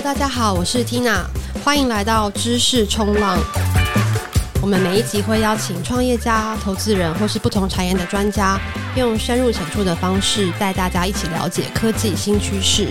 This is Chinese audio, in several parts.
大家好，我是 Tina，欢迎来到知识冲浪。我们每一集会邀请创业家、投资人或是不同产业的专家，用深入浅出的方式带大家一起了解科技新趋势。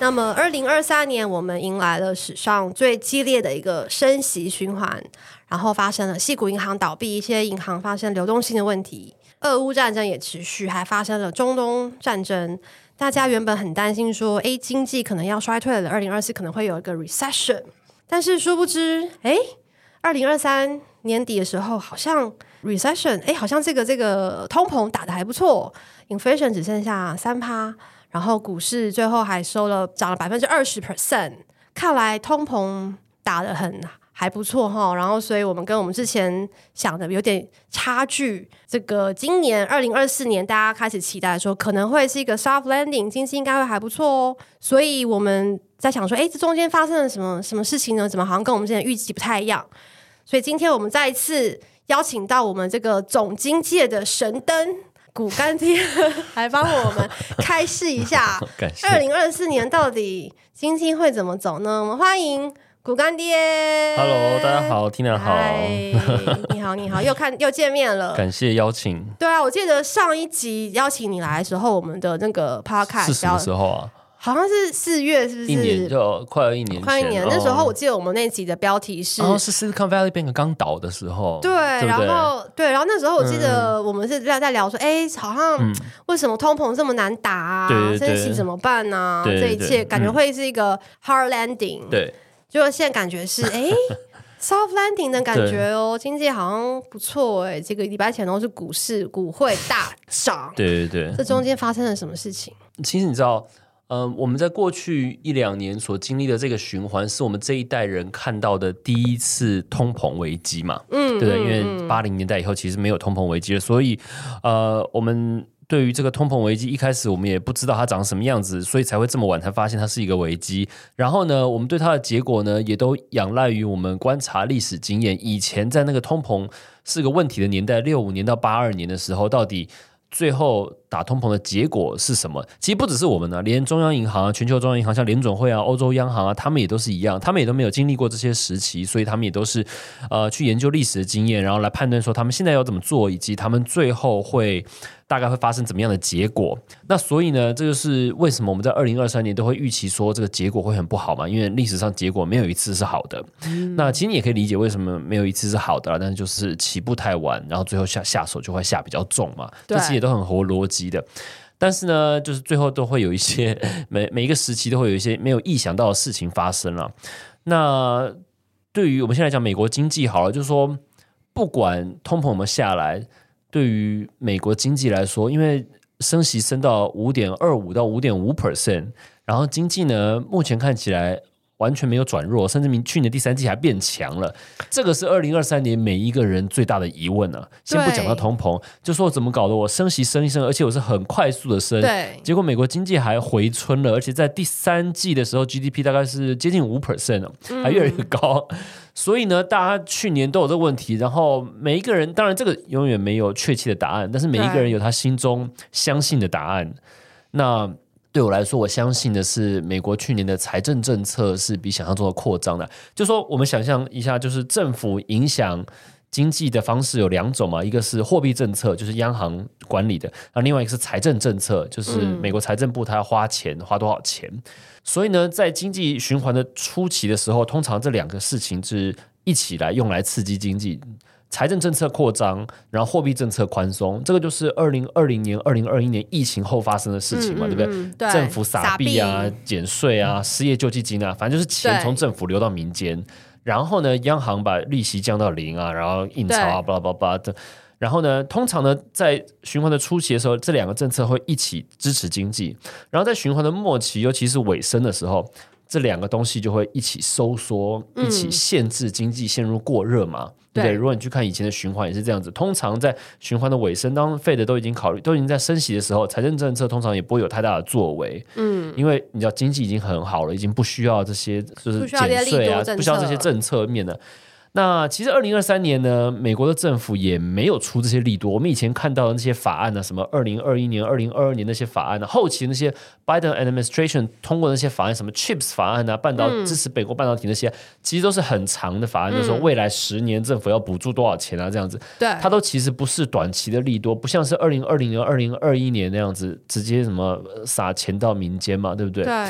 那么，二零二三年我们迎来了史上最激烈的一个升息循环，然后发生了矽谷银行倒闭，一些银行发生流动性的问题。俄乌战争也持续，还发生了中东战争。大家原本很担心说，诶，经济可能要衰退了，二零二四可能会有一个 recession。但是殊不知，诶，二零二三年底的时候，好像 recession，诶，好像这个这个通膨打得还不错，inflation 只剩下三趴，然后股市最后还收了涨了百分之二十 percent。看来通膨打得很。还不错哈，然后所以我们跟我们之前想的有点差距。这个今年二零二四年，大家开始期待说可能会是一个 soft landing，经济应该会还不错哦。所以我们在想说，哎，这中间发生了什么什么事情呢？怎么好像跟我们之前预计不太一样？所以今天我们再一次邀请到我们这个总经界的神灯骨干爹 来帮我们开示一下，二零二四年到底经济会怎么走呢？我们欢迎。股干爹，Hello，大家好，Tina 好，Hi, 你好，你好，又看又见面了，感谢邀请。对啊，我记得上一集邀请你来的时候，我们的那个 Podcast 是什么时候啊？好像是四月，是不是？一年就快要一年，快一年。哦、那时候我记得我们那集的标题是，哦，是 Silicon Valley Bank 刚倒的时候，对，然后对，然后那时候我记得我们是在在聊说，哎、嗯，好像为什么通膨这么难打啊？升息怎么办呢、啊？这一切感觉会是一个 hard landing，对。对就现在感觉是 哎，soft landing 的感觉哦，经济好像不错哎。这个礼拜前都是股市股汇大涨，对对对。这中间发生了什么事情？其实你知道，嗯、呃，我们在过去一两年所经历的这个循环，是我们这一代人看到的第一次通膨危机嘛？嗯，对，因为八零年代以后其实没有通膨危机了，所以呃，我们。对于这个通膨危机，一开始我们也不知道它长什么样子，所以才会这么晚才发现它是一个危机。然后呢，我们对它的结果呢，也都仰赖于我们观察历史经验。以前在那个通膨是个问题的年代，六五年到八二年的时候，到底最后打通膨的结果是什么？其实不只是我们呢、啊，连中央银行啊、全球中央银行，像联准会啊、欧洲央行啊，他们也都是一样，他们也都没有经历过这些时期，所以他们也都是呃去研究历史的经验，然后来判断说他们现在要怎么做，以及他们最后会。大概会发生怎么样的结果？那所以呢，这就是为什么我们在二零二三年都会预期说这个结果会很不好嘛？因为历史上结果没有一次是好的。嗯、那其实你也可以理解为什么没有一次是好的，但是就是起步太晚，然后最后下下手就会下比较重嘛。这些也都很合逻辑的。但是呢，就是最后都会有一些 每每一个时期都会有一些没有意想到的事情发生了。那对于我们现在讲美国经济好了，就是说不管通膨我们下来。对于美国经济来说，因为升息升到五点二五到五点五 percent，然后经济呢，目前看起来完全没有转弱，甚至明去年第三季还变强了。这个是二零二三年每一个人最大的疑问啊。先不讲到通膨，就说怎么搞的？我升息升一升，而且我是很快速的升，对，结果美国经济还回春了，而且在第三季的时候，GDP 大概是接近五 percent，还越来越高。嗯所以呢，大家去年都有这个问题，然后每一个人，当然这个永远没有确切的答案，但是每一个人有他心中相信的答案。那对我来说，我相信的是，美国去年的财政政策是比想象中的扩张的。就说我们想象一下，就是政府影响经济的方式有两种嘛，一个是货币政策，就是央行管理的；那另外一个是财政政策，就是美国财政部它要花钱，花多少钱。所以呢，在经济循环的初期的时候，通常这两个事情是一起来用来刺激经济，财政政策扩张，然后货币政策宽松，这个就是二零二零年、二零二一年疫情后发生的事情嘛，对不对？对，政府撒币啊、减税啊、失业救济金啊，反正就是钱从政府流到民间，然后呢，央行把利息降到零啊，然后印钞啊，巴拉巴拉的。然后呢，通常呢，在循环的初期的时候，这两个政策会一起支持经济；然后在循环的末期，尤其是尾声的时候，这两个东西就会一起收缩，一起限制经济陷入过热嘛，嗯、对不对？如果你去看以前的循环也是这样子。通常在循环的尾声，当 Fed 都已经考虑，都已经在升息的时候，财政政策通常也不会有太大的作为。嗯，因为你知道经济已经很好了，已经不需要这些就是减税啊，不需要这些政策面的。那其实二零二三年呢，美国的政府也没有出这些利多。我们以前看到的那些法案呢、啊，什么二零二一年、二零二二年那些法案呢、啊，后期那些 Biden administration 通过那些法案，什么 Chips 法案啊，半导支持美国半导体那些，嗯、其实都是很长的法案，嗯、就是说未来十年政府要补助多少钱啊，这样子。对，它都其实不是短期的利多，不像是二零二零年、二零二一年那样子直接什么撒钱到民间嘛，对不对？对。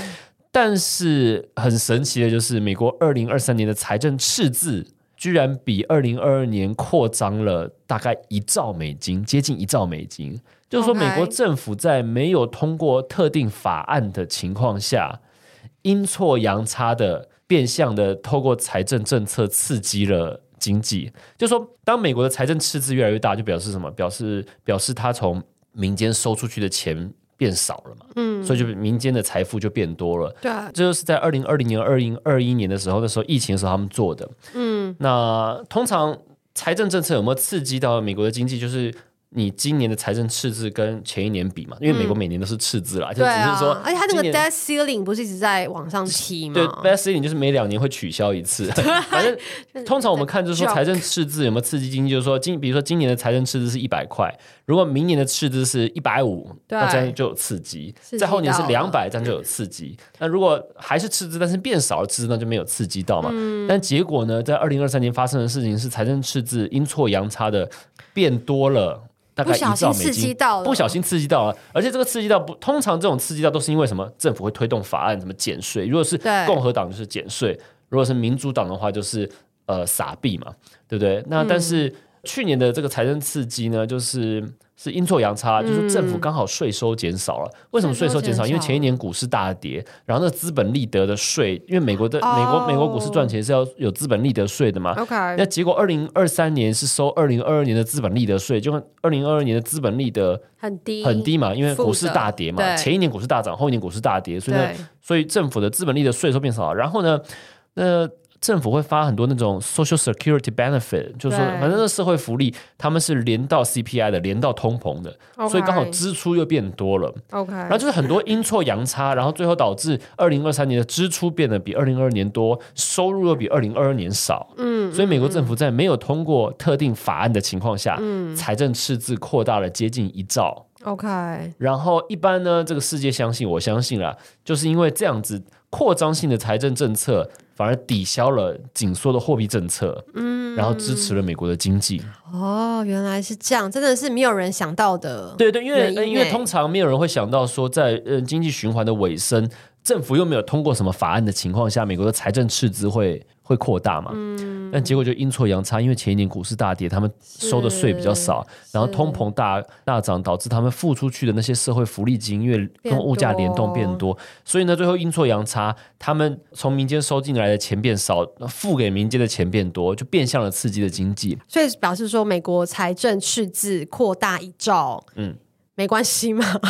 但是很神奇的就是，美国二零二三年的财政赤字。居然比二零二二年扩张了大概一兆美金，接近一兆美金。就是说，美国政府在没有通过特定法案的情况下，阴错阳差的变相的透过财政政策刺激了经济。就是说，当美国的财政赤字越来越大，就表示什么？表示表示他从民间收出去的钱。变少了嘛，嗯，所以就民间的财富就变多了，对，这就是在二零二零年、二零二一年的时候，那时候疫情的时候他们做的，嗯，那通常财政政策有没有刺激到美国的经济？就是。你今年的财政赤字跟前一年比嘛？因为美国每年都是赤字啦，嗯、就只是说，而且它那个 debt ceiling 不是一直在往上提吗？对，debt ceiling 就是每两年会取消一次。反正通常我们看就是说财政赤字有没有刺激经济，就是说今比如说今年的财政赤字是一百块，如果明年的赤字是一百五，那这样就有刺激；在后年是两百，这样就有刺激。那如果还是赤字，但是变少了赤字，那就没有刺激到嘛。嗯、但结果呢，在二零二三年发生的事情是财政赤字阴错阳差的变多了。大概一兆美金，不小心刺激到了，不小心刺激到了，而且这个刺激到不通常这种刺激到都是因为什么？政府会推动法案，什么减税？如果是共和党就是减税，如果是民主党的话就是呃撒币嘛，对不对？那但是去年的这个财政刺激呢，就是。是阴错阳差，就是政府刚好税收减少了。嗯、为什么税收减少？因为前一年股市大跌，然后那个资本利得的税，因为美国的、哦、美国美国股市赚钱是要有资本利得税的嘛。OK，那结果二零二三年是收二零二二年的资本利得税，就二零二二年的资本利得很低很低嘛，因为股市大跌嘛。前一年股市大涨，后一年股市大跌，所以呢，所以政府的资本利得税收变少了。然后呢，那。政府会发很多那种 social security benefit，就是说，反正那社会福利，他们是连到 CPI 的，连到通膨的，Okay. 所以刚好支出又变多了。OK，然后就是很多阴错阳差，然后最后导致二零二三年的支出变得比二零二二年多，收入又比二零二二年少。嗯，所以美国政府在没有通过特定法案的情况下，嗯，财政赤字扩大了接近一兆。OK，然后一般呢，这个世界相信，我相信啦，就是因为这样子扩张性的财政政策。反而抵消了紧缩的货币政策，嗯，然后支持了美国的经济。哦，原来是这样，真的是没有人想到的。对对，因为因为通常没有人会想到说，在呃经济循环的尾声，政府又没有通过什么法案的情况下，美国的财政赤字会会扩大嘛？嗯，但结果就阴错阳差，因为前一年股市大跌，他们收的税比较少，然后通膨大大涨，导致他们付出去的那些社会福利金，因为跟物价联动变多，所以呢，最后阴错阳差，他们从民间收进来的钱变少，付给民间的钱变多，就变相了刺激了经济。所以表示说，美国财政赤字扩大一兆，嗯，没关系嘛。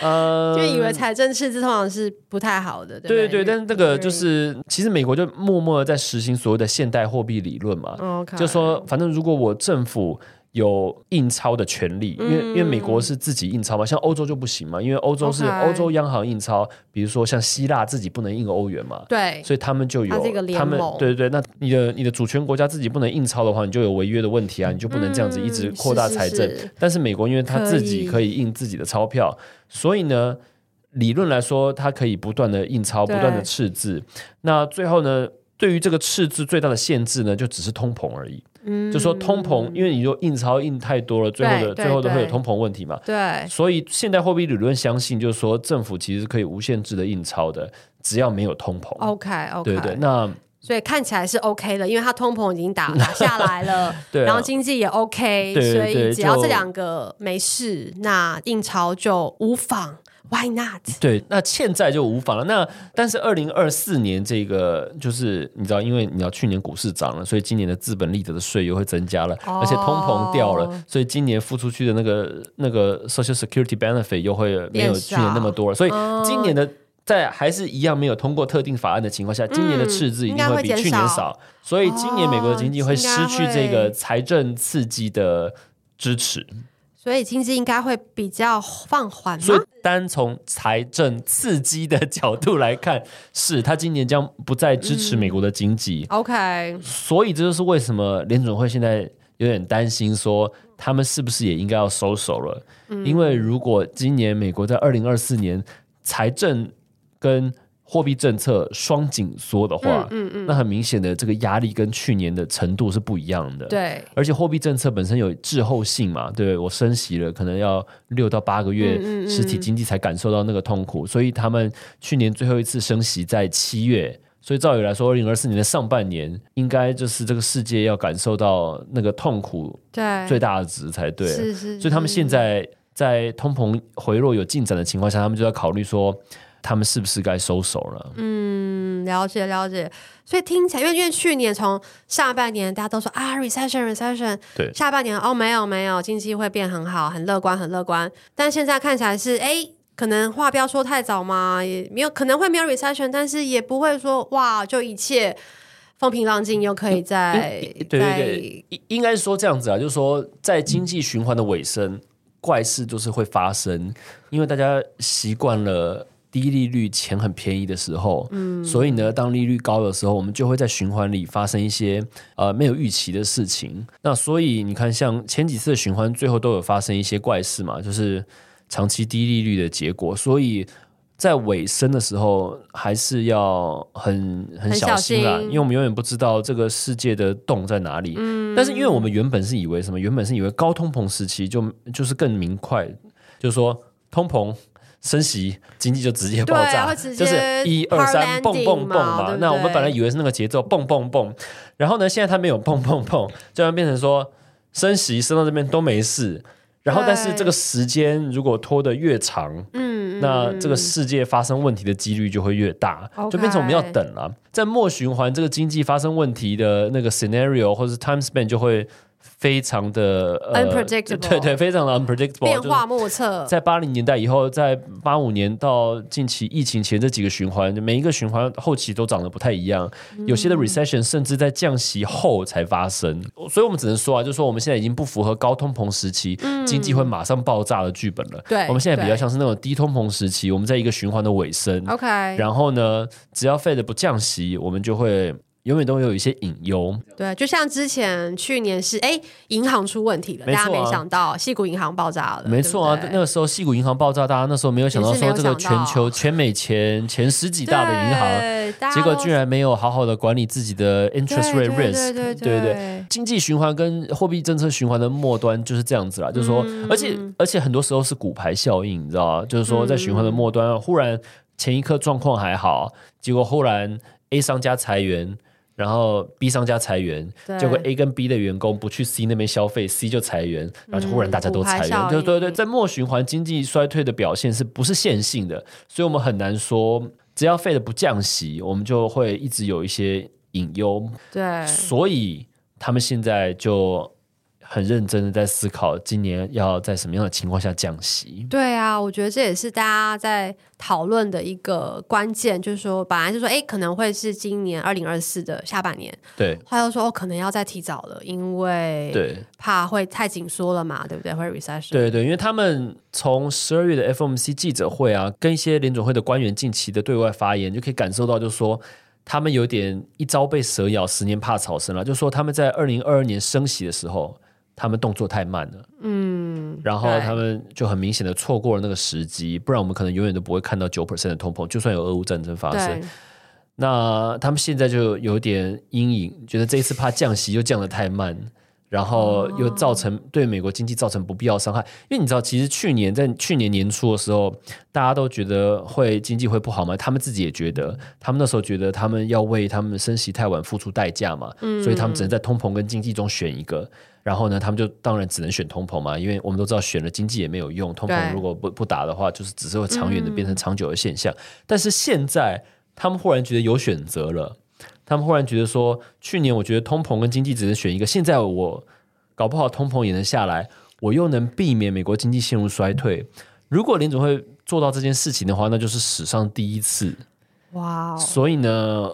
呃，就以为财政赤字通常是不太好的，对对，但是这个就是，其实美国就默默的在实行所谓的现代货币理论嘛.就说反正如果我政府。有印钞的权利，因为因为美国是自己印钞嘛，像欧洲就不行嘛，因为欧洲是欧洲央行印钞，比如说像希腊自己不能印欧元嘛，对，所以他们就有他们对对对，那你的你的主权国家自己不能印钞的话，你就有违约的问题啊，你就不能这样子一直扩大财政。但是美国因为他自己可以印自己的钞票，所以呢，理论来说，它可以不断的印钞，不断的赤字。那最后呢，对于这个赤字最大的限制呢，就只是通膨而已。嗯，就说通膨，因为你说印钞印太多了，最后的最后都会有通膨问题嘛。对，所以现代货币理论相信，就是说政府其实可以无限制的印钞的，只要没有通膨。OK，OK，对对。那所以看起来是 OK 的，因为它通膨已经打打下来了，对，然后经济也 OK，所以只要这两个没事，那印钞就无妨。Why not？对，那欠债就无妨了。那但是二零二四年这个就是你知道，因为你要去年股市涨了，所以今年的资本利得的税又会增加了，哦、而且通膨掉了，所以今年付出去的那个那个 Social Security benefit 又会没有去年那么多了。所以今年的在还是一样没有通过特定法案的情况下，今年的赤字一定会比去年少。少所以今年美国的经济会失去这个财政刺激的支持。所以经济应该会比较放缓。所以单从财政刺激的角度来看，是他今年将不再支持美国的经济。嗯、OK，所以这就是为什么联准会现在有点担心，说他们是不是也应该要收手了？嗯、因为如果今年美国在二零二四年财政跟货币政策双紧缩的话，嗯嗯，嗯那很明显的这个压力跟去年的程度是不一样的。对，而且货币政策本身有滞后性嘛，对，我升息了，可能要六到八个月，实体经济才感受到那个痛苦。所以他们去年最后一次升息在七月，所以照理来说，二零二四年的上半年应该就是这个世界要感受到那个痛苦，对，最大的值才对。是是，是，所以他们现在在通膨回落有进展的情况下，他们就在考虑说。他们是不是该收手了？嗯，了解了解。所以听起来，因为因为去年从上半年大家都说啊，recession recession，对，下半年哦没有没有，经济会变很好，很乐观很乐观。但现在看起来是，哎，可能话不要说太早嘛，也没有可能会没有 recession，但是也不会说哇，就一切风平浪静，又可以在、嗯、对对对，应应该是说这样子啊，就是说在经济循环的尾声，嗯、怪事就是会发生，因为大家习惯了。低利率钱很便宜的时候，嗯，所以呢，当利率高的时候，我们就会在循环里发生一些呃没有预期的事情。那所以你看，像前几次的循环，最后都有发生一些怪事嘛，就是长期低利率的结果。所以在尾声的时候，还是要很很小心啦，因为我们永远不知道这个世界的洞在哪里。嗯，但是因为我们原本是以为什么？原本是以为高通膨时期就就是更明快，就是说通膨。升息，经济就直接爆炸，就是一二三蹦蹦蹦嘛。那我们本来以为是那个节奏蹦蹦蹦，然后呢，现在它没有蹦蹦蹦，就要变成说升息升到这边都没事。然后，但是这个时间如果拖得越长，嗯，那这个世界发生问题的几率就会越大，嗯、就变成我们要等了。在末循环，这个经济发生问题的那个 scenario 或者是 time span 就会。非常的、呃、unpredictable，对对，非常的 unpredictable，变化莫测。在八零年代以后，在八五年到近期疫情前这几个循环，每一个循环后期都长得不太一样。嗯、有些的 recession 甚至在降息后才发生，所以我们只能说啊，就是说我们现在已经不符合高通膨时期、嗯、经济会马上爆炸的剧本了。对，我们现在比较像是那种低通膨时期，我们在一个循环的尾声。OK，然后呢，只要 Fed 不降息，我们就会。永远都会有一些隐忧，对，就像之前去年是哎，银行出问题了，大家没想到矽谷银行爆炸了，没错啊，那个时候矽谷银行爆炸，大家那时候没有想到说这个全球全美前前十几大的银行，结果居然没有好好的管理自己的 interest rate risk，对对。对，经济循环跟货币政策循环的末端就是这样子啦，就是说，而且而且很多时候是骨牌效应，你知道吗？就是说在循环的末端，忽然前一刻状况还好，结果忽然 A 商家裁员。然后 B 商家裁员，对结果 A 跟 B 的员工不去 C 那边消费，C 就裁员，然后就忽然大家都裁员，嗯、对对对，在末循环经济衰退的表现是不是线性的？所以我们很难说，只要 Fed 不降息，我们就会一直有一些隐忧。对，所以他们现在就。很认真的在思考今年要在什么样的情况下降息。对啊，我觉得这也是大家在讨论的一个关键，就是说本来就说，哎，可能会是今年二零二四的下半年。对，后来又说，哦，可能要再提早了，因为对怕会太紧缩了嘛，对不对？会 recession。对对，因为他们从十二月的 FOMC 记者会啊，跟一些联准会的官员近期的对外发言，就可以感受到，就是说他们有点一朝被蛇咬，十年怕草绳了。就是说他们在二零二二年升息的时候。他们动作太慢了，嗯，然后他们就很明显的错过了那个时机，不然我们可能永远都不会看到九 percent 的通膨，就算有俄乌战争发生，那他们现在就有点阴影，觉得这一次怕降息又降得太慢，然后又造成对美国经济造成不必要伤害，因为你知道，其实去年在去年年初的时候，大家都觉得会经济会不好嘛，他们自己也觉得，他们那时候觉得他们要为他们升息太晚付出代价嘛，嗯，所以他们只能在通膨跟经济中选一个。然后呢，他们就当然只能选通膨嘛，因为我们都知道选了经济也没有用，通膨如果不不打的话，就是只是会长远的变成长久的现象。嗯、但是现在他们忽然觉得有选择了，他们忽然觉得说，去年我觉得通膨跟经济只能选一个，现在我搞不好通膨也能下来，我又能避免美国经济陷入衰退。如果联总会做到这件事情的话，那就是史上第一次。哇！所以呢？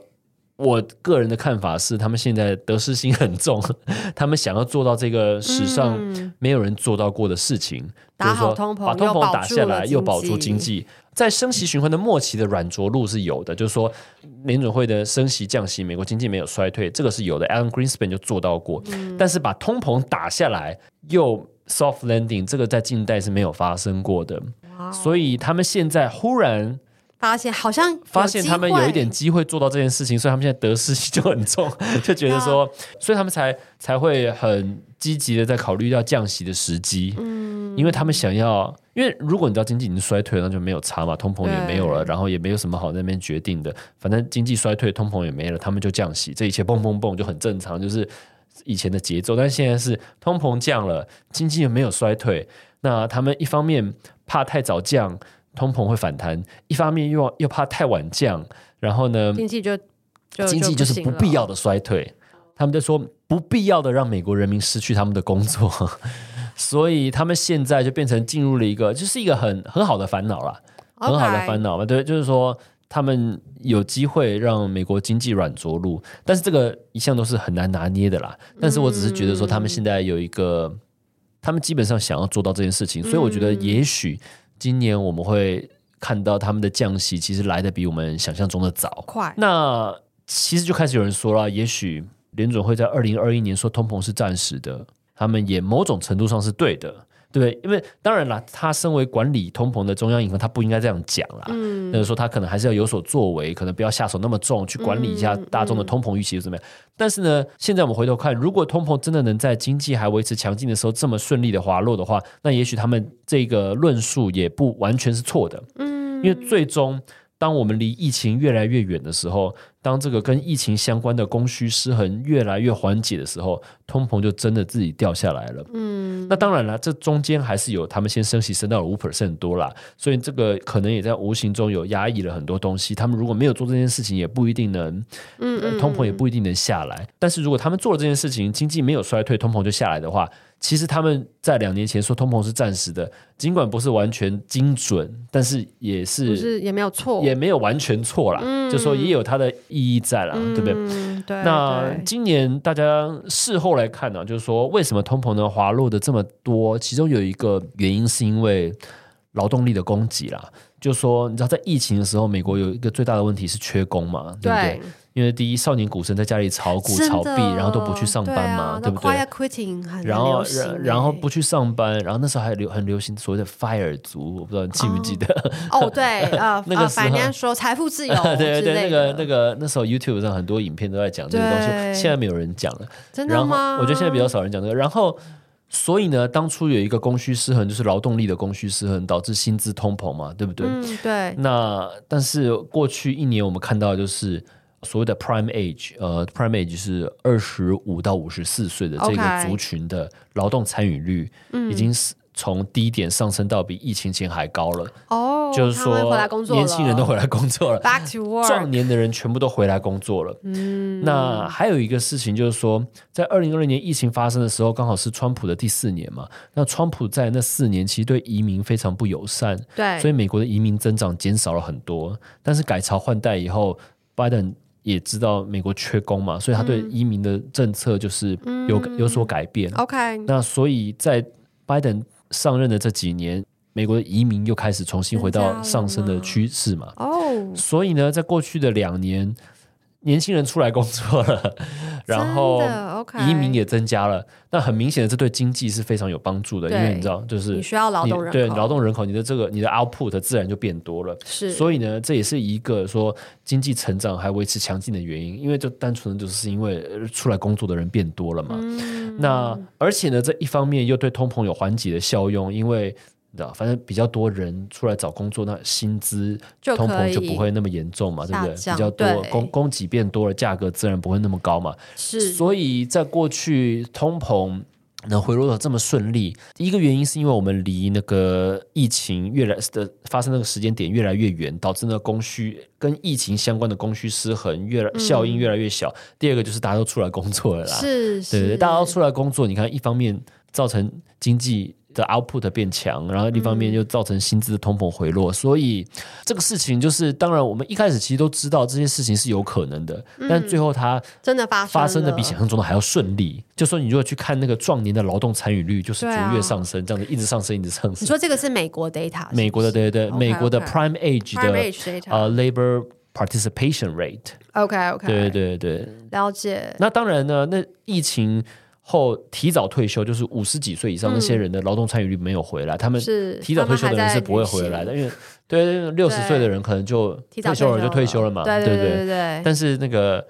我个人的看法是，他们现在得失心很重，他们想要做到这个史上没有人做到过的事情，嗯、打好通，把通膨打下来，又保住经济。在升息循环的末期的软着陆是有的，就是说联准会的升息降息，美国经济没有衰退，这个是有的。Alan Greenspan 就做到过，嗯、但是把通膨打下来又 soft landing，这个在近代是没有发生过的。所以他们现在忽然。发现好像发现他们有一点机会做到这件事情，所以他们现在得失心就很重，就觉得说，所以他们才才会很积极的在考虑要降息的时机。嗯，因为他们想要，因为如果你知道经济已经衰退了，那就没有差嘛，通膨也没有了，然后也没有什么好在那边决定的，反正经济衰退，通膨也没了，他们就降息，这一切蹦蹦蹦就很正常，就是以前的节奏。但现在是通膨降了，经济又没有衰退，那他们一方面怕太早降。通膨会反弹，一方面又又怕太晚降，然后呢，经济就，就经济就是不必要的衰退。他们就说不必要的让美国人民失去他们的工作，所以他们现在就变成进入了一个，就是一个很很好的烦恼了，Okay. 很好的烦恼嘛。对，就是说他们有机会让美国经济软着陆，但是这个一向都是很难拿捏的啦。但是我只是觉得说，他们现在有一个，嗯、他们基本上想要做到这件事情，所以我觉得也许。今年我们会看到他们的降息，其实来的比我们想象中的早。快，那其实就开始有人说了，也许联准会在二零二一年说通膨是暂时的，他们也某种程度上是对的。对，因为当然了，他身为管理通膨的中央银行，他不应该这样讲啦。嗯，那个说他可能还是要有所作为，可能不要下手那么重，去管理一下大众的通膨预期是怎么样。嗯嗯、但是呢，现在我们回头看，如果通膨真的能在经济还维持强劲的时候这么顺利的滑落的话，那也许他们这个论述也不完全是错的。嗯，因为最终。当我们离疫情越来越远的时候，当这个跟疫情相关的供需失衡越来越缓解的时候，通膨就真的自己掉下来了。嗯，那当然了，这中间还是有他们先升息升到了五 percent 多啦，所以这个可能也在无形中有压抑了很多东西。他们如果没有做这件事情，也不一定能，嗯，嗯，通膨也不一定能下来。但是如果他们做了这件事情，经济没有衰退，通膨就下来的话。其实他们在两年前说通膨是暂时的，尽管不是完全精准，但是也是，是也没有错，也没有完全错啦。嗯、就说也有它的意义在啦，嗯、对不对？对。那今年大家事后来看呢、啊，就是说为什么通膨能滑落的这么多？其中有一个原因是因为劳动力的供给啦。就说你知道，在疫情的时候，美国有一个最大的问题是缺工嘛，对不对？因为第一，少年股神在家里炒股炒币，然后都不去上班嘛，对不对？然后，然后不去上班，然后那时候还流很流行所谓的 “fire 族”，我不知道你记不记得？哦，对，呃，那个百年说财富自由，对对，那个那个那时候 YouTube 上很多影片都在讲这个东西，现在没有人讲了，真的吗？我觉得现在比较少人讲这个，然后。所以呢，当初有一个供需失衡，就是劳动力的供需失衡，导致薪资通膨嘛，对不对？嗯，对。那但是过去一年，我们看到的就是所谓的 prime age，呃，prime age 是二十五到五十四岁的这个族群的劳动参与率，已经是。从低点上升到比疫情前还高了哦，就是说年轻人都回来工作了，Back to work，壮年的人全部都回来工作了。嗯，那还有一个事情就是说，在二零二零年疫情发生的时候，刚好是川普的第四年嘛。那川普在那四年其实对移民非常不友善，对，所以美国的移民增长减少了很多。但是改朝换代以后，拜登也知道美国缺工嘛，所以他对移民的政策就是有、嗯、有所改变。OK，那所以在拜登。上任的这几年，美国的移民又开始重新回到上升的趋势嘛？哦，所以呢，在过去的两年，年轻人出来工作了，然后移民也增加了。那很明显的，这对经济是非常有帮助的，因为你知道，就是你需要劳动人口，对劳动人口，你的这个你的 output 自然就变多了。是，所以呢，这也是一个说经济成长还维持强劲的原因，因为就单纯的就是因为出来工作的人变多了嘛。嗯，那而且呢，这一方面又对通膨有缓解的效用，因为。你知道，反正比较多人出来找工作，那薪资通膨就不会那么严重嘛，对不对？比较多供供给变多了，价格自然不会那么高嘛。是，所以在过去通膨能回落的这么顺利，一个原因是因为我们离那个疫情越来的发生那个时间点越来越远，导致那个供需跟疫情相关的供需失衡越来效应越来越小。嗯、第二个就是大家都出来工作了啦，是，是对对，大家都出来工作，你看一方面造成经济。的 output 变强，然后一方面又造成薪资的通膨回落，嗯、所以这个事情就是，当然我们一开始其实都知道这些事情是有可能的，嗯、但最后它真的发生发生的比想象中的还要顺利。就说你如果去看那个壮年的劳动参与率，就是逐月上升，啊、这样子一直上升，一直上升。你说这个是美国 data，是是美国的对对对，okay, 美国的 prime age 的 prime age 呃 labor participation rate。OK OK，对对对，了解。那当然呢，那疫情。后提早退休，就是五十几岁以上那些人的劳动参与率没有回来，嗯、他们提早退休的人是不会回来的，因为对六十岁的人可能就退休了就退休了嘛，对对对对对。但是那个。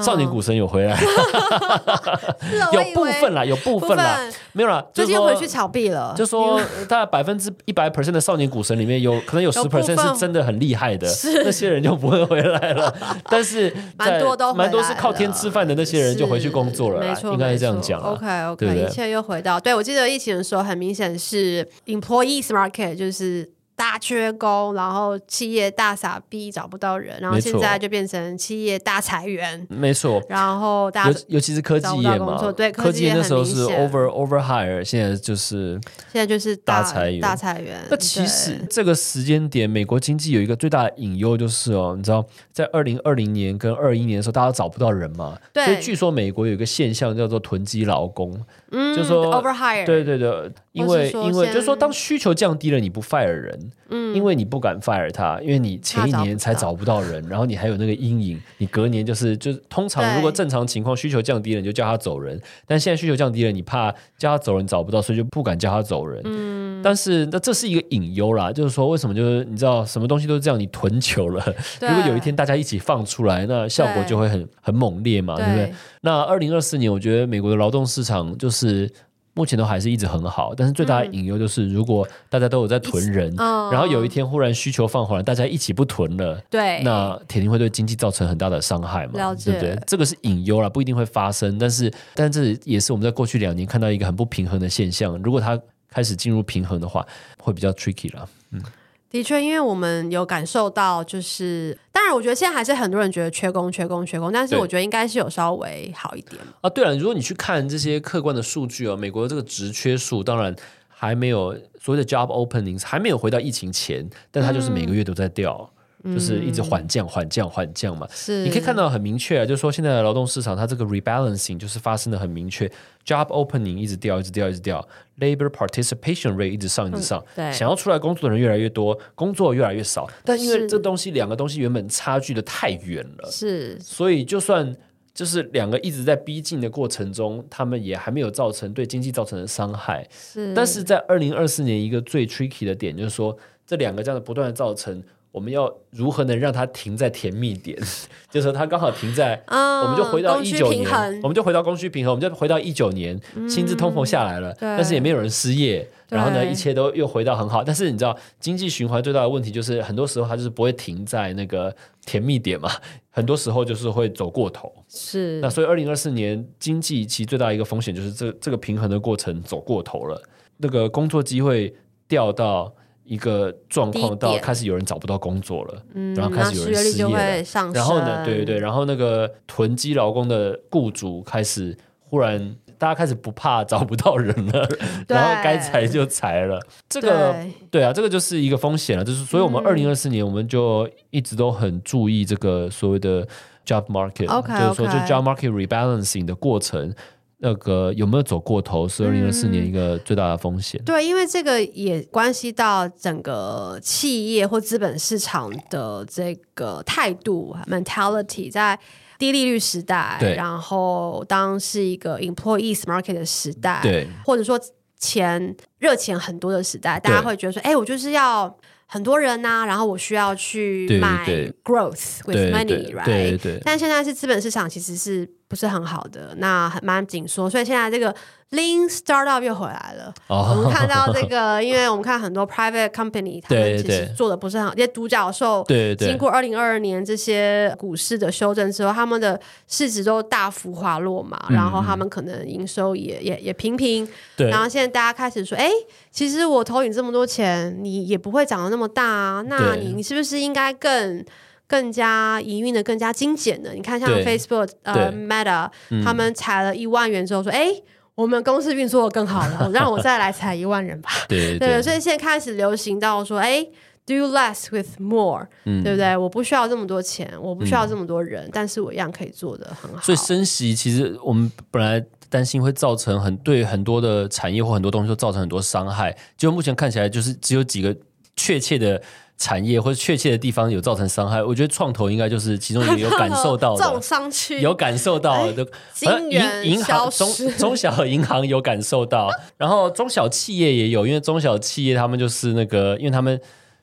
少年股神有回来，有部分啦，有部分啦，没有啦，最近回去炒币了。就说大概百分之一百 percent 的少年股神里面有可能有十 percent 是真的很厉害的，那些人就不会回来了。但是蛮多都蛮多是靠天吃饭的那些人就回去工作了，没错，应该是这样讲。OK OK，一切又回到对，我记得疫情的时候很明显是 employees market 就是。大缺工，然后企业大傻逼找不到人，然后现在就变成企业大裁员，没错。然后大家尤尤其是科技业嘛，对科技业那时候是 over over hire，现在就是现在就是大裁员大裁员。那其实这个时间点，美国经济有一个最大的隐忧就是哦，你知道，在二零二零年跟二一年的时候，大家都找不到人嘛，对。所以据说美国有一个现象叫做囤积劳工，嗯，就说 over hire，对对对，因为因为就是说当需求降低了，你不 fire 人，嗯，因为你。不敢 fire 他，因为你前一年才找不到人，然后你还有那个阴影，你隔年就是就是通常如果正常情况需求降低了，你就叫他走人，但现在需求降低了，你怕叫他走人找不到，所以就不敢叫他走人。嗯，但是那这是一个隐忧啦，就是说为什么就是你知道什么东西都是这样，你囤久了，如果有一天大家一起放出来，那效果就会很很猛烈嘛，对不对？那二零二四年，我觉得美国的劳动市场就是。目前都还是一直很好，但是最大的隐忧就是，如果大家都有在囤人，嗯、然后有一天忽然需求放缓了，大家一起不囤了，对，那肯定会对经济造成很大的伤害嘛，对不对？这个是隐忧啦，不一定会发生，但是，但这也是我们在过去两年看到一个很不平衡的现象。如果它开始进入平衡的话，会比较 tricky 了，嗯。的确，因为我们有感受到，就是当然，我觉得现在还是很多人觉得缺工、缺工、缺工，但是我觉得应该是有稍微好一点啊。对了，如果你去看这些客观的数据哦，美国的这个职缺数当然还没有所谓的 job openings 还没有回到疫情前，但它就是每个月都在掉。嗯就是一直缓降、缓降、缓降嘛。是，你可以看到很明确啊，就是说现在的劳动市场它这个 rebalancing 就是发生的很明确，job opening 一直掉、一直掉、一直掉，labor participation rate 一直上、一直上。对，想要出来工作的人越来越多，工作越来越少。但因为这东西两个东西原本差距的太远了，是，所以就算就是两个一直在逼近的过程中，他们也还没有造成对经济造成的伤害。是，但是在二零二四年一个最 tricky 的点就是说，这两个这样的不断的造成。我们要如何能让它停在甜蜜点？就是它刚好停在，嗯、我们就回到一九年，我们就回到供需平衡，我们就回到一九年，薪资通膨下来了，嗯、但是也没有人失业，然后呢，一切都又回到很好。但是你知道，经济循环最大的问题就是，很多时候它就是不会停在那个甜蜜点嘛，很多时候就是会走过头。是，那所以二零二四年经济其实最大的一个风险就是这这个平衡的过程走过头了，那个工作机会掉到。一个状况到开始有人找不到工作了，嗯、然后开始有人失业了，然后呢，对对对，然后那个囤积劳工的雇主开始忽然大家开始不怕找不到人了，然后该裁就裁了，这个对，对啊，这个就是一个风险了，就是所以我们二零二四年我们就一直都很注意这个所谓的 job market，、嗯、就是说就 job market rebalancing 的过程。那个有没有走过头是二零二四年一个最大的风险。嗯。对，因为这个也关系到整个企业或资本市场的这个态度 mentality，在低利率时代，然后当是一个 employees market 的时代，对或者说钱热钱很多的时代，大家会觉得说，哎，我就是要。很多人呐、啊，然后我需要去买 growth with money，right？对对。但现在是资本市场其实是不是很好的，那很蛮紧缩，所以现在这个。Lean startup 又回来了。Oh, 我们看到这个，因为我们看很多 private company，他们其实做的不是很好。这些独角兽，对对，经过二零二二年这些股市的修正之后，他们的市值都大幅滑落嘛，嗯、然后他们可能营收也也也平平。对。然后现在大家开始说，哎，其实我投你这么多钱，你也不会涨得那么大啊。那你你是不是应该更更加营运的更加精简的？你看像 Facebook 呃 Meta，、嗯、他们裁了一万元之后说，哎。我们公司运作的更好了，让我再来裁一万人吧。对对，对，所以现在开始流行到说，哎，do less with more，嗯，对不对？我不需要这么多钱，我不需要这么多人，嗯，但是我一样可以做的很好。所以升息其实我们本来担心会造成很对很多的产业或很多东西都造成很多伤害，就目前看起来就是只有几个确切的。产业或者确切的地方有造成伤害，我觉得创投应该就是其中一个有感受到的，重伤区有感受到的。银银行中中小银行有感受到，然后中小企业也有，因为中小企业他们就是那个，因为他们。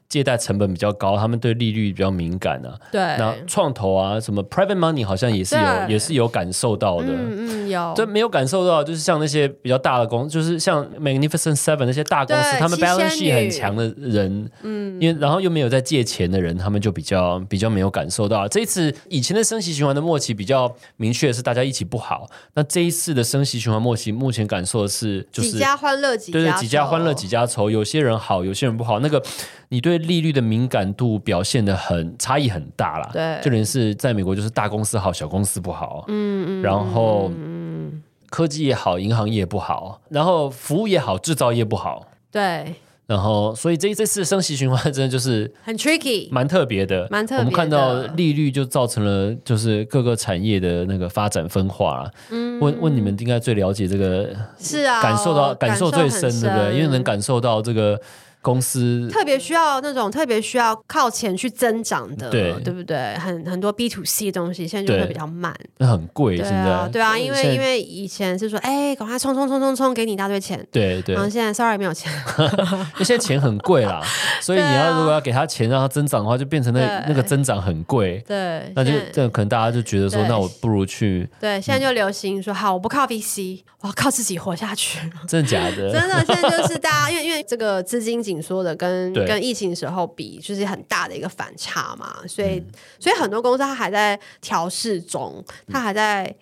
借贷成本比较高，他们对利率比较敏感啊。对，那创投啊，什么 private money 好像也是有，也是有感受到的。嗯嗯，有。对，没有感受到，就是像那些比较大的公司，就是像 Magnificent Seven 那些大公司，他们 balance sheet 很强的人，嗯，因为然后又没有在借钱的人，他们就比较比较没有感受到。这一次以前的升息循环的末期比较明确的是大家一起不好，那这一次的升息循环末期，目前感受的是就是几家欢乐几家愁，对对，几家欢乐几家愁，有些人好，有些人不好，那个。你对利率的敏感度表现的很差异很大啦，对，就连是在美国就是大公司好，小公司不好，嗯嗯，然后嗯，科技也好，银行业不好，然后服务业好，制造业不好，对，然后所以这这次升息循环真的就是很 tricky，蛮特别的，蛮特别的。我们看到利率就造成了就是各个产业的那个发展分化，嗯，问问你们应该最了解这个，是啊，感受到感受最深，对不对？因为能感受到这个。公司特别需要那种特别需要靠钱去增长的，对。对不对？很很多 B to C 的东西现在就会比较慢，那很贵，现在。对啊，因为因为以前是说，哎，赶快冲冲冲冲冲，给你一大堆钱，对对，然后现在 sorry 没有钱，因为现在钱很贵啦，所以你要如果要给他钱让他增长的话，就变成那那个增长很贵，对，那就这可能大家就觉得说，那我不如去，对，现在就流行说，好，我不靠 VC，我要靠自己活下去，真的假的？真的，现在就是大家因为因为这个资金紧缩的跟跟疫情的时候比，就是很大的一个反差嘛，所以、嗯、所以很多公司它还在调试中，它还在，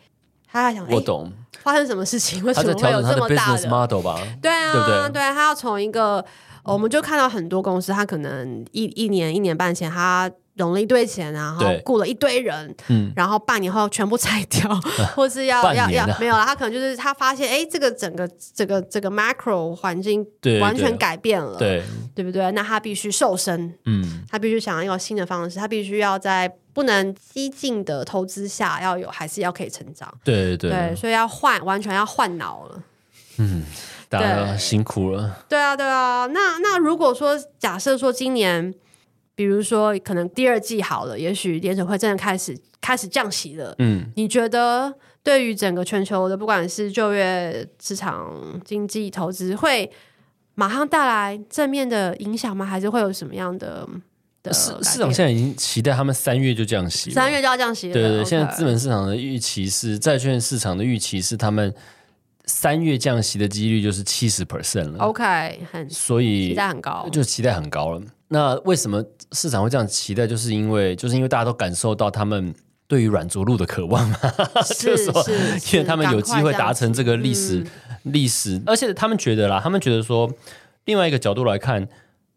他还在想，我懂发生什么事情，为什么会有这么大的 model 吧？对啊，对不对？对，他要从一个，我们就看到很多公司，他可能一一年一年半前他。融了一堆钱，然后雇了一堆人，嗯，然后半年后全部拆掉，嗯、或是要要要没有了。他可能就是他发现，哎，这个整个这个这个 macro 环境完全改变了，对，对，对不对？那他必须瘦身，嗯，他必须想要一个新的方式，他必须要在不能激进的投资下要有，还是要可以成长，对对对，所以要换，完全要换脑了，嗯，大家辛苦了，对啊对啊。那那如果说假设说今年。比如说，可能第二季好了，也许联准会真的开始开始降息了。嗯，你觉得对于整个全球的不管是就业市场、经济、投资，会马上带来正面的影响吗？还是会有什么样的的？市市场现在已经期待他们三月就降息，三月就要降息了。对对对现在资本市场的预期是，债券市场的预期是他们三月降息的几率就是七十 percent 了。OK，很所以期待很高，就期待很高了。那为什么市场会这样期待？就是因为，就是因为大家都感受到他们对于软着陆的渴望嘛，就是说，因为他们有机会达成这个历史历史，而且他们觉得啦，他们觉得说，另外一个角度来看，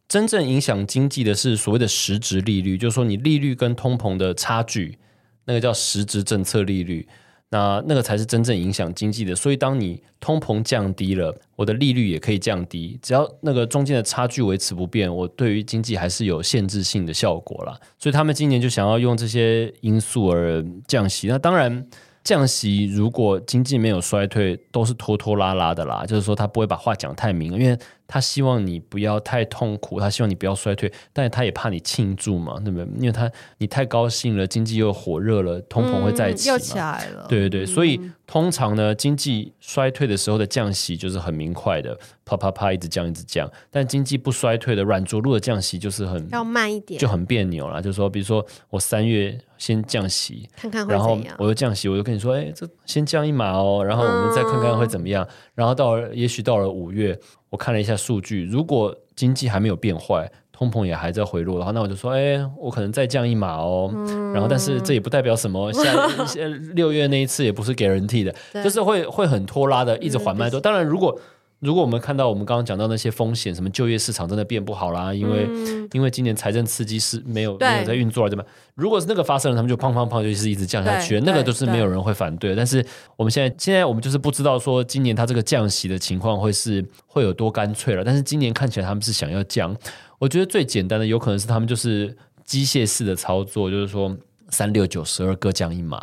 真正影响经济的是所谓的实质利率，就是说你利率跟通膨的差距，那个叫实质政策利率。那那个才是真正影响经济的，所以当你通膨降低了，我的利率也可以降低，只要那个中间的差距维持不变，我对于经济还是有限制性的效果啦。所以他们今年就想要用这些因素而降息。那当然，降息如果经济没有衰退，都是拖拖拉拉的啦，就是说他不会把话讲太明，因为。他希望你不要太痛苦，他希望你不要衰退，但是他也怕你庆祝嘛，对不对？因为他你太高兴了，经济又火热了，通膨会再起嘛，嗯、又起来了。对对对，嗯、所以通常呢，经济衰退的时候的降息就是很明快的，啪啪啪一直降一直降。但经济不衰退的软着陆的降息就是很要慢一点，就很别扭了。就是说，比如说我三月先降息，看看然后我又降息，我就跟你说，哎，这先降一码哦，然后我们再看看会怎么样。嗯、然后到了，也许到了五月。我看了一下数据，如果经济还没有变坏，通膨也还在回落的话，那我就说，哎，我可能再降一码哦。嗯、然后，但是这也不代表什么，下 六月那一次也不是 guarantee 的，就是会会很拖拉的，一直缓慢做。嗯、当然，如果如果我们看到我们刚刚讲到那些风险，什么就业市场真的变不好啦，因为、嗯、因为今年财政刺激是没有没有在运作了，对吧？如果是那个发生了，他们就砰砰砰就是一直降下去，那个就是没有人会反对。但是我们现在现在我们就是不知道说今年它这个降息的情况会是会有多干脆了。但是今年看起来他们是想要降，我觉得最简单的有可能是他们就是机械式的操作，就是说三六九十二各降一码，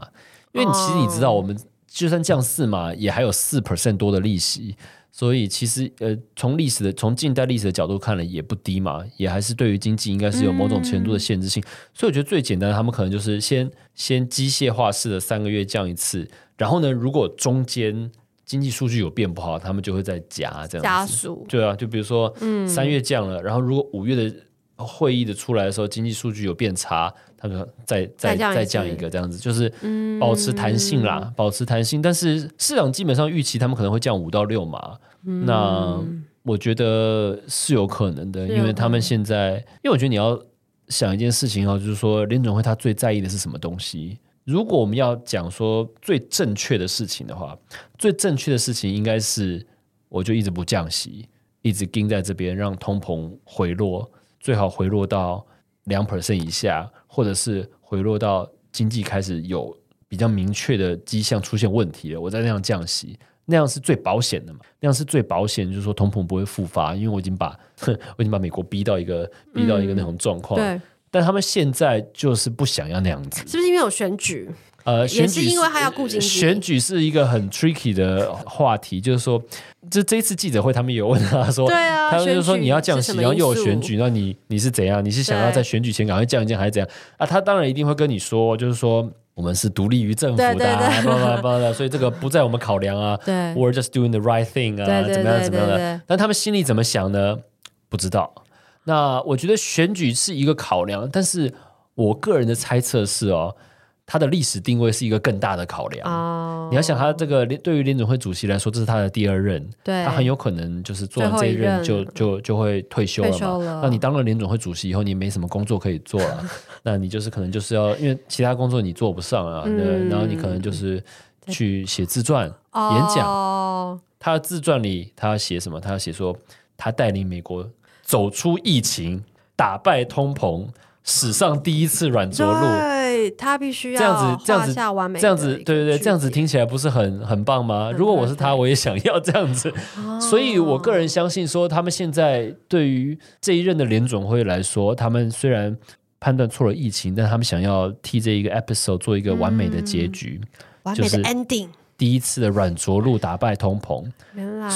因为你其实你知道，我们就算降四码，也还有四 percent 多的利息。所以其实呃，从历史的从近代历史的角度看了也不低嘛，也还是对于经济应该是有某种程度的限制性。嗯、所以我觉得最简单的，他们可能就是先先机械化式的三个月降一次，然后呢，如果中间经济数据有变不好，他们就会再加这样子。加速。对啊，就比如说嗯三月降了，嗯、然后如果五月的会议的出来的时候，经济数据有变差。他说再再再降一个这样子，就是保持弹性啦，嗯、保持弹性。但是市场基本上预期他们可能会降五到六嘛，嗯、那我觉得是有可能的，因为他们现在，因为我觉得你要想一件事情哦，就是说联总会他最在意的是什么东西？如果我们要讲说最正确的事情的话，最正确的事情应该是我就一直不降息，一直盯在这边，让通膨回落，最好回落到两 percent 以下。或者是回落到经济开始有比较明确的迹象出现问题了，我再那样降息，那样是最保险的嘛？那样是最保险，就是说通膨不会复发，因为我已经把我已经把美国逼到一个逼到一个那种状况。对，但他们现在就是不想要那样子，是不是因为有选举？呃，选举是因为他要顾经济。选举是一个很 tricky 的话题，就是说，就这一次记者会，他们有问他说，对啊，他们就说你要降息，然后又有选举，那你你是怎样？你是想要在选举前赶快降一降，还是怎样？啊，他当然一定会跟你说，就是说我们是独立于政府的，巴拉巴拉，所以这个不在我们考量啊。对，We're just doing the right thing 啊，怎么样怎么样的？但他们心里怎么想呢？不知道。那我觉得选举是一个考量，但是我个人的猜测是哦。他的历史定位是一个更大的考量。Oh, 你要想，他这个对于联准会主席来说，这是他的第二任，对他很有可能就是做完这一任就一就就会退休了嘛。了那你当了联准会主席以后，你没什么工作可以做了，那你就是可能就是要因为其他工作你做不上啊，嗯、然后你可能就是去写自传、oh, 演讲。他的自传里他要写什么？他要写说他带领美国走出疫情，打败通膨。史上第一次软着陆，对，他必须要这样子，这样子，这样子，对对对，这样子听起来不是很很棒吗？如果我是他，我也想要这样子。所以我个人相信说，他们现在对于这一任的联总会来说，他们虽然判断错了疫情，但他们想要替这一个 episode 做一个完美的结局，完美的 ending。第一次的软着陆打败通膨，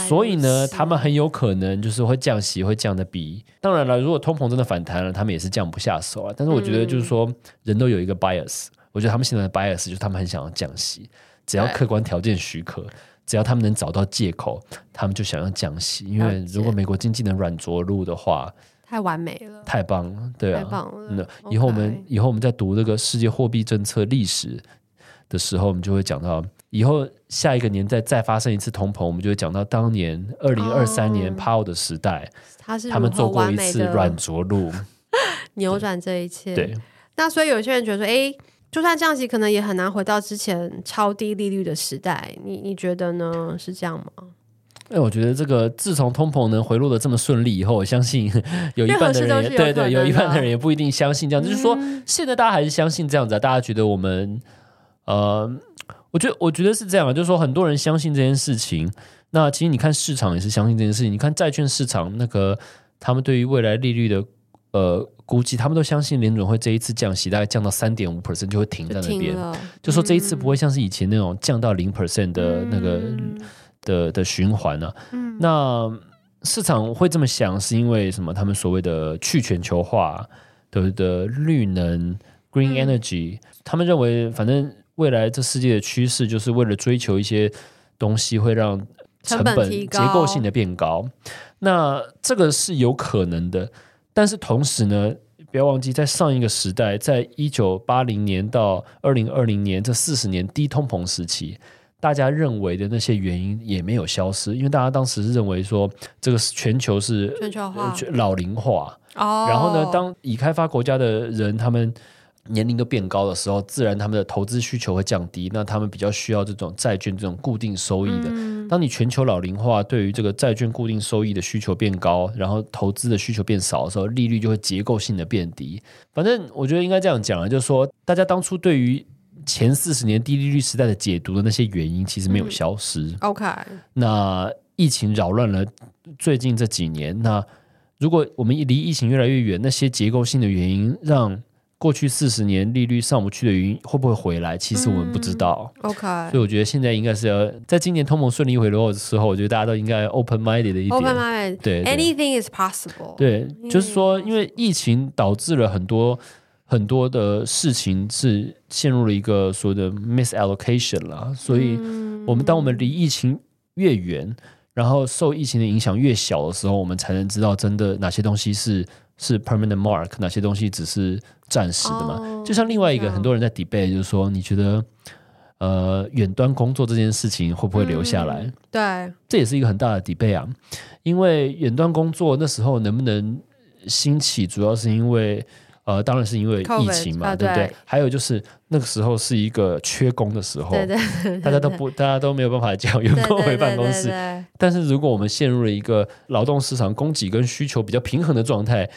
所以呢，他们很有可能就是会降息，会降的比当然了，如果通膨真的反弹了，他们也是降不下手啊。但是我觉得就是说，嗯、人都有一个 bias，我觉得他们现在的 bias 就是他们很想要降息，只要客观条件许可，只要他们能找到借口，他们就想要降息。因为如果美国经济能软着陆的话，太完美了，太棒了，对啊，太棒了。那以后我们以后我们在读这个世界货币政策历史的时候，我们就会讲到。以后下一个年代再发生一次通膨，我们就会讲到当年二零二三年 Powell 的时代，他是他们做过一次软着陆，扭转这一切。对，那所以有些人觉得说，哎，就算降息，可能也很难回到之前超低利率的时代。你你觉得呢？是这样吗？哎，我觉得这个自从通膨能回落的这么顺利以后，我相信 有一半的人也对对，有一半的人也不一定相信这样。嗯、就是说，现在大家还是相信这样子啊？大家觉得我们呃。我觉得，我觉得是这样，就是说，很多人相信这件事情。那其实你看，市场也是相信这件事情。你看债券市场，那个他们对于未来利率的呃估计，他们都相信联准会这一次降息大概降到三点五 percent 就会停在那边，就，就说这一次不会像是以前那种降到零 percent 的那个、嗯、的的循环呢、啊。嗯、那市场会这么想，是因为什么？他们所谓的去全球化的的绿能 （green energy），、嗯、他们认为反正。未来这世界的趋势就是为了追求一些东西，会让成本结构性的变高。高那这个是有可能的，但是同时呢，不要忘记，在上一个时代，在一九八零年到二零二零年这四十年低通膨时期，大家认为的那些原因也没有消失，因为大家当时是认为说，这个全球是全球化、老龄化。哦，然后呢，当已开发国家的人他们。年龄都变高的时候，自然他们的投资需求会降低，那他们比较需要这种债券这种固定收益的。嗯、当你全球老龄化，对于这个债券固定收益的需求变高，然后投资的需求变少的时候，利率就会结构性的变低。反正我觉得应该这样讲啊，就是说，大家当初对于前四十年低利率时代的解读的那些原因，其实没有消失。嗯、OK，那疫情扰乱了最近这几年，那如果我们离疫情越来越远，那些结构性的原因让。过去四十年利率上不去的原因会不会回来？其实我们不知道。嗯、OK，所以我觉得现在应该是要在今年通膨顺利回落的时候，我觉得大家都应该 open minded 的一点。Open minded，对，对，anything is possible。对，就是说，因为疫情导致了很多很多的事情是陷入了一个所谓的 misallocation 啦，所以我们当我们离疫情越远，然后受疫情的影响越小的时候，我们才能知道真的哪些东西是。是 permanent mark，哪些东西只是暂时的嘛？Oh, 就像另外一个，很多人在 debate，就是说，你觉得呃，远端工作这件事情会不会留下来？嗯、对，这也是一个很大的 debate 啊。因为远端工作那时候能不能兴起，主要是因为。呃，当然是因为疫情嘛，COVID, 对不对？还有就是那个时候是一个缺工的时候，对对对对，大家都不，大家都没有办法叫员工回办公室。但是如果我们陷入了一个劳动市场供给跟需求比较平衡的状态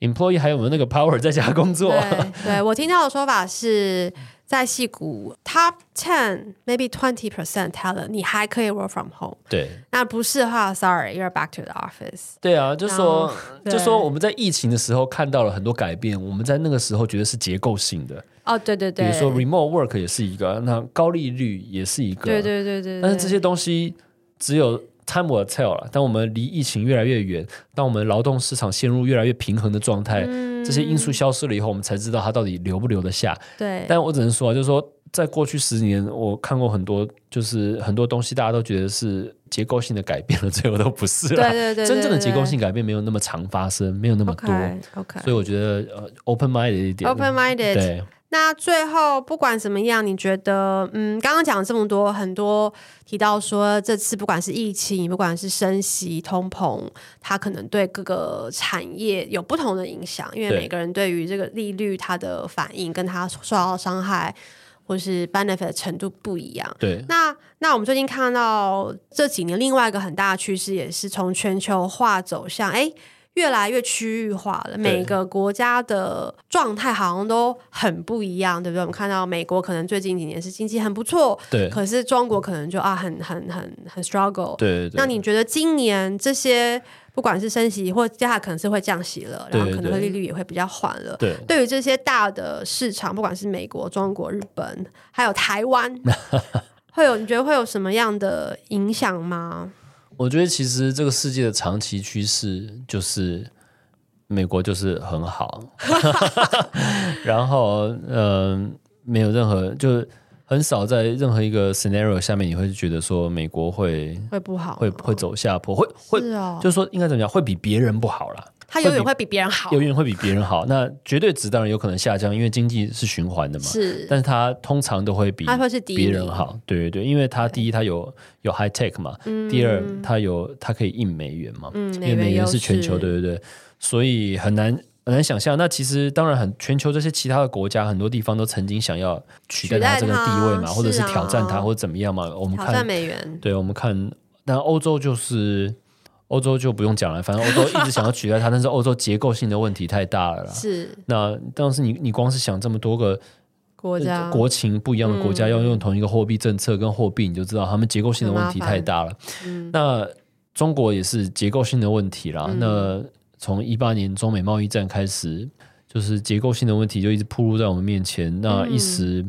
，employee 还有没有那个 power 在家工作？对，对我听到的说法是。在戏谷 top ten maybe twenty percent talent，你还可以 work from home。对，那不是的话，sorry，you're back to the office。对啊，就说就说我们在疫情的时候看到了很多改变，我们在那个时候觉得是结构性的。哦，对对对，比如说 remote work 也是一个，那高利率也是一个。对对对对，对。但是这些东西只有 time will tell 了。当我们离疫情越来越远，当我们劳动市场陷入越来越平衡的状态。嗯这些因素消失了以后，我们才知道它到底留不留得下。对，但我只能说啊，就是说，在过去十年，我看过很多，就是很多东西，大家都觉得是结构性的改变了，最后都不是了。对对对，真正的结构性改变没有那么常发生，没有那么多。Okay, OK，所以我觉得呃，open minded 一点，open minded。对。那最后不管怎么样，你觉得，嗯，刚刚讲了这么多，很多提到说，这次不管是疫情，不管是升息、通膨，它可能对各个产业有不同的影响，因为每个人对于这个利率它的反应，跟它受到伤害或是 benefit 的程度不一样。对，那那我们最近看到这几年另外一个很大的趋势，也是从全球化走向，哎。越来越区域化了，每个国家的状态好像都很不一样，对不对？我们看到美国可能最近几年是经济很不错，对，可是中国可能就啊很很很很 struggle，对，对，对。那你觉得今年这些不管是升息或接下来可能是会降息了，然后可能利率也会比较缓了，对，对。对于这些大的市场，不管是美国、中国、日本，还有台湾，会有你觉得会有什么样的影响吗？我觉得其实这个世界的长期趋势就是美国就是很好，然后嗯、呃，没有任何就很少在任何一个 scenario 下面你会觉得说美国会会不好，会会走下坡，会会、哦、就是说应该怎么讲，会比别人不好啦。它永远会比别人好，永远会比别人好。那绝对值当然有可能下降，因为经济是循环的嘛。是，但是它通常都会比它会是别人好。对对对，因为它第一它有有 high tech 嘛，嗯、第二它有它可以印美元嘛，嗯、因为美元是全球，对对对，所以很难很难想象。那其实当然很全球这些其他的国家很多地方都曾经想要取代它这个地位嘛，或者是挑战它，或者怎么样嘛。我们看美元，对，我们看，那欧洲就是。欧洲就不用讲了，反正欧洲一直想要取代它，但是欧洲结构性的问题太大了啦。是，那当时你你光是想这么多个国家、国情不一样的国家要用同一个货币政策跟货币，你就知道他们结构性的问题太大了。那中国也是结构性的问题啦。嗯、那从一八年中美贸易战开始，就是结构性的问题就一直暴露在我们面前，那一时。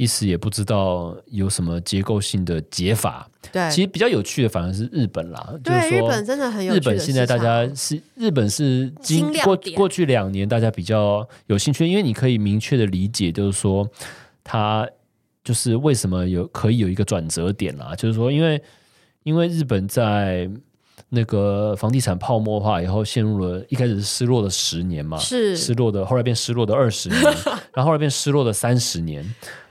嗯一时也不知道有什么结构性的解法。对，其实比较有趣的反而是日本啦。对，就是说日本真的很有趣。日本现在大家是日本是经过过去两年大家比较有兴趣，因为你可以明确的理解，就是说它就是为什么有可以有一个转折点啦。就是说，因为因为日本在那个房地产泡沫化以后，陷入了一开始是失落的十年嘛，是失落的，后来变失落的二十年，然后后来变失落的三十年。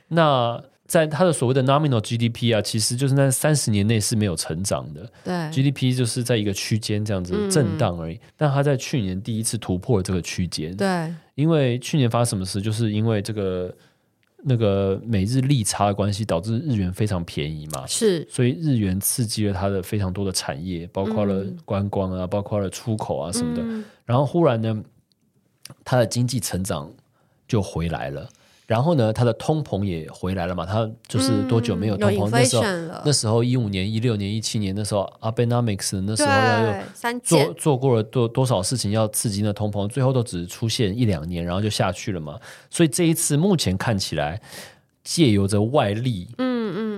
那在它的所谓的 nominal GDP 啊，其实就是那三十年内是没有成长的。对，GDP 就是在一个区间这样子震荡而已。嗯、但它在去年第一次突破了这个区间。对，因为去年发生什么事？就是因为这个那个美日利差的关系，导致日元非常便宜嘛，是，所以日元刺激了它的非常多的产业，包括了观光啊，嗯、包括了出口啊什么的。嗯、然后忽然呢，它的经济成长就回来了。然后呢，它的通膨也回来了嘛？它就是多久没有通膨？嗯、那时候，那时候一五年、一六年、一七年那时候，Abenomics 那时候要做做过了多多少事情要刺激那通膨，最后都只出现一两年，然后就下去了嘛。所以这一次目前看起来，借由着外力，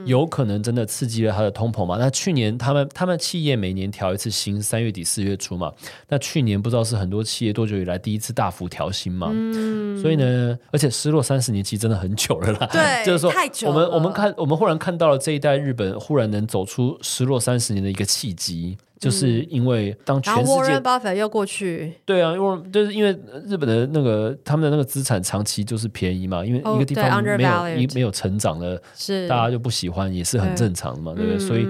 有可能真的刺激了它的通膨嘛？那去年他们他们企业每年调一次薪，三月底四月初嘛。那去年不知道是很多企业多久以来第一次大幅调薪嘛？嗯，所以呢，而且失落三十年其实真的很久了啦。对，就是说，太久了。我们我们看，我们忽然看到了这一代日本忽然能走出失落三十年的一个契机。就是因为当全世界，又过去，对啊，因为就是因为日本的那个他们的那个资产长期就是便宜嘛，因为一个地方没有一没有成长的，是。大家就不喜欢，也是很正常的嘛，对不对？所以。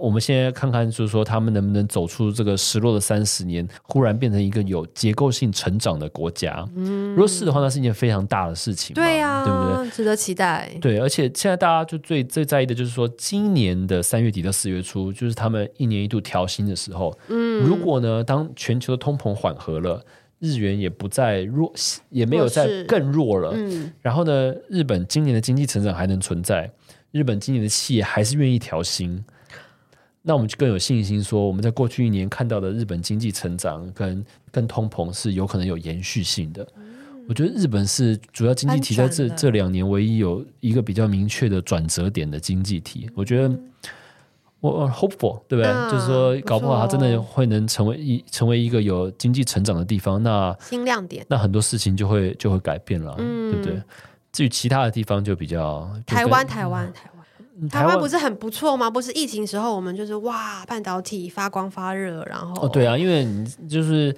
我们现在看看，就是说他们能不能走出这个失落的三十年，忽然变成一个有结构性成长的国家。嗯，如果是的话，那是一件非常大的事情。对呀，对不对？值得期待。对，而且现在大家就最最在意的就是说，今年的三月底到四月初，就是他们一年一度调薪的时候。嗯，如果呢，当全球的通膨缓和了，日元也不再弱，也没有再更弱了。嗯，然后呢，日本今年的经济成长还能存在，日本今年的企业还是愿意调薪。那我们就更有信心说，我们在过去一年看到的日本经济成长跟跟通膨是有可能有延续性的。嗯、我觉得日本是主要经济体，在这这两年唯一有一个比较明确的转折点的经济体。我觉得我 hopeful，对不对？嗯、就是说，搞不好它真的会能成为一成为一个有经济成长的地方。那新亮点，那很多事情就会就会改变了，嗯、对不对？至于其他的地方，就比较台湾，台湾，台湾。台湾不是很不错吗？不是疫情时候，我们就是哇，半导体发光发热，然后哦，对啊，因为你就是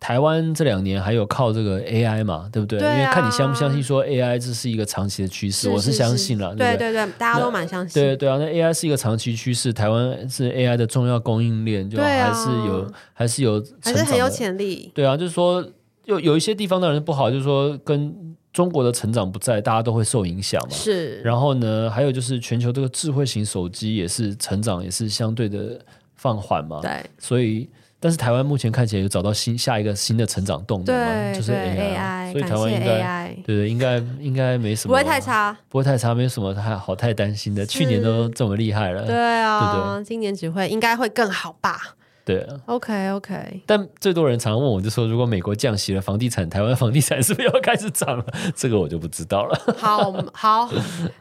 台湾这两年还有靠这个 AI 嘛，对不对？对啊、因为看你相不相信说 AI 这是一个长期的趋势，是是是我是相信了，对对对，大家都蛮相信。对对啊，那 AI 是一个长期趋势，台湾是 AI 的重要供应链，就还是有、啊、还是有还是很有潜力。对啊，就是说有有一些地方当然是不好，就是说跟。中国的成长不在，大家都会受影响嘛。是。然后呢，还有就是全球这个智慧型手机也是成长也是相对的放缓嘛。对。所以，但是台湾目前看起来有找到新下一个新的成长动能嘛，就是 AI。AI 所以台湾应该对对，应该应该没什么，不会太差，不会太差，没什么太好太担心的。去年都这么厉害了，对啊，对对，今年只会应该会更好吧。对，OK OK，但最多人常问我，就说如果美国降息了，房地产，台湾房地产是不是要开始涨了？这个我就不知道了。好好，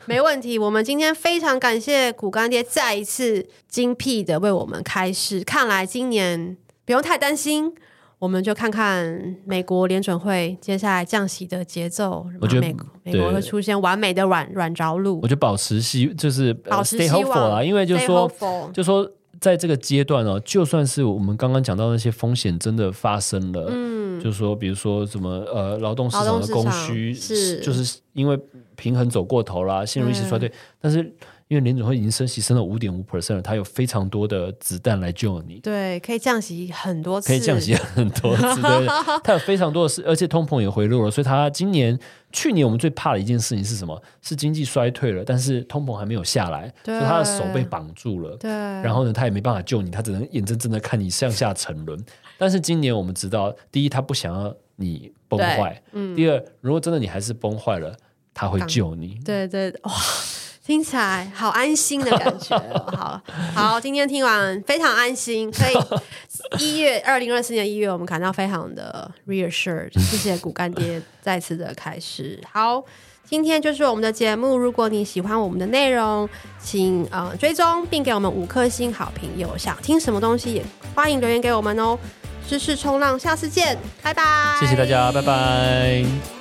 没问题。我们今天非常感谢股干爹再一次精辟的为我们开示。看来今年不用太担心，我们就看看美国联准会接下来降息的节奏。我觉得美国美国会出现完美的软软着陆。我就保持希，就是保持希望啊，因为就是说，就说。在这个阶段哦，就算是我们刚刚讲到那些风险真的发生了，嗯，就是说，比如说什么呃，劳动市场的供需是，就是因为平衡走过头啦，陷入一些衰退，嗯、但是。因为联总会已经升息升了五点五 percent 了，它有非常多的子弹来救你。对，可以降息很多次，可以降息很多次。对，它有非常多的事，而且通膨也回落了，所以它今年、去年我们最怕的一件事情是什么？是经济衰退了，但是通膨还没有下来，所以他的手被绑住了。对，然后呢，他也没办法救你，他只能眼睁睁的看你向下沉沦。但是今年我们知道，第一，他不想要你崩坏；嗯、第二，如果真的你还是崩坏了，他会救你。对对，哇。听起来好安心的感觉，好好，今天听完非常安心，可以 一月二零二四年一月，我们感到非常的 reassured，谢谢骨干爹再次的开始。好，今天就是我们的节目，如果你喜欢我们的内容，请呃追踪并给我们五颗星好评。有想听什么东西，也欢迎留言给我们哦。知识冲浪，下次见，拜拜，谢谢大家，拜拜。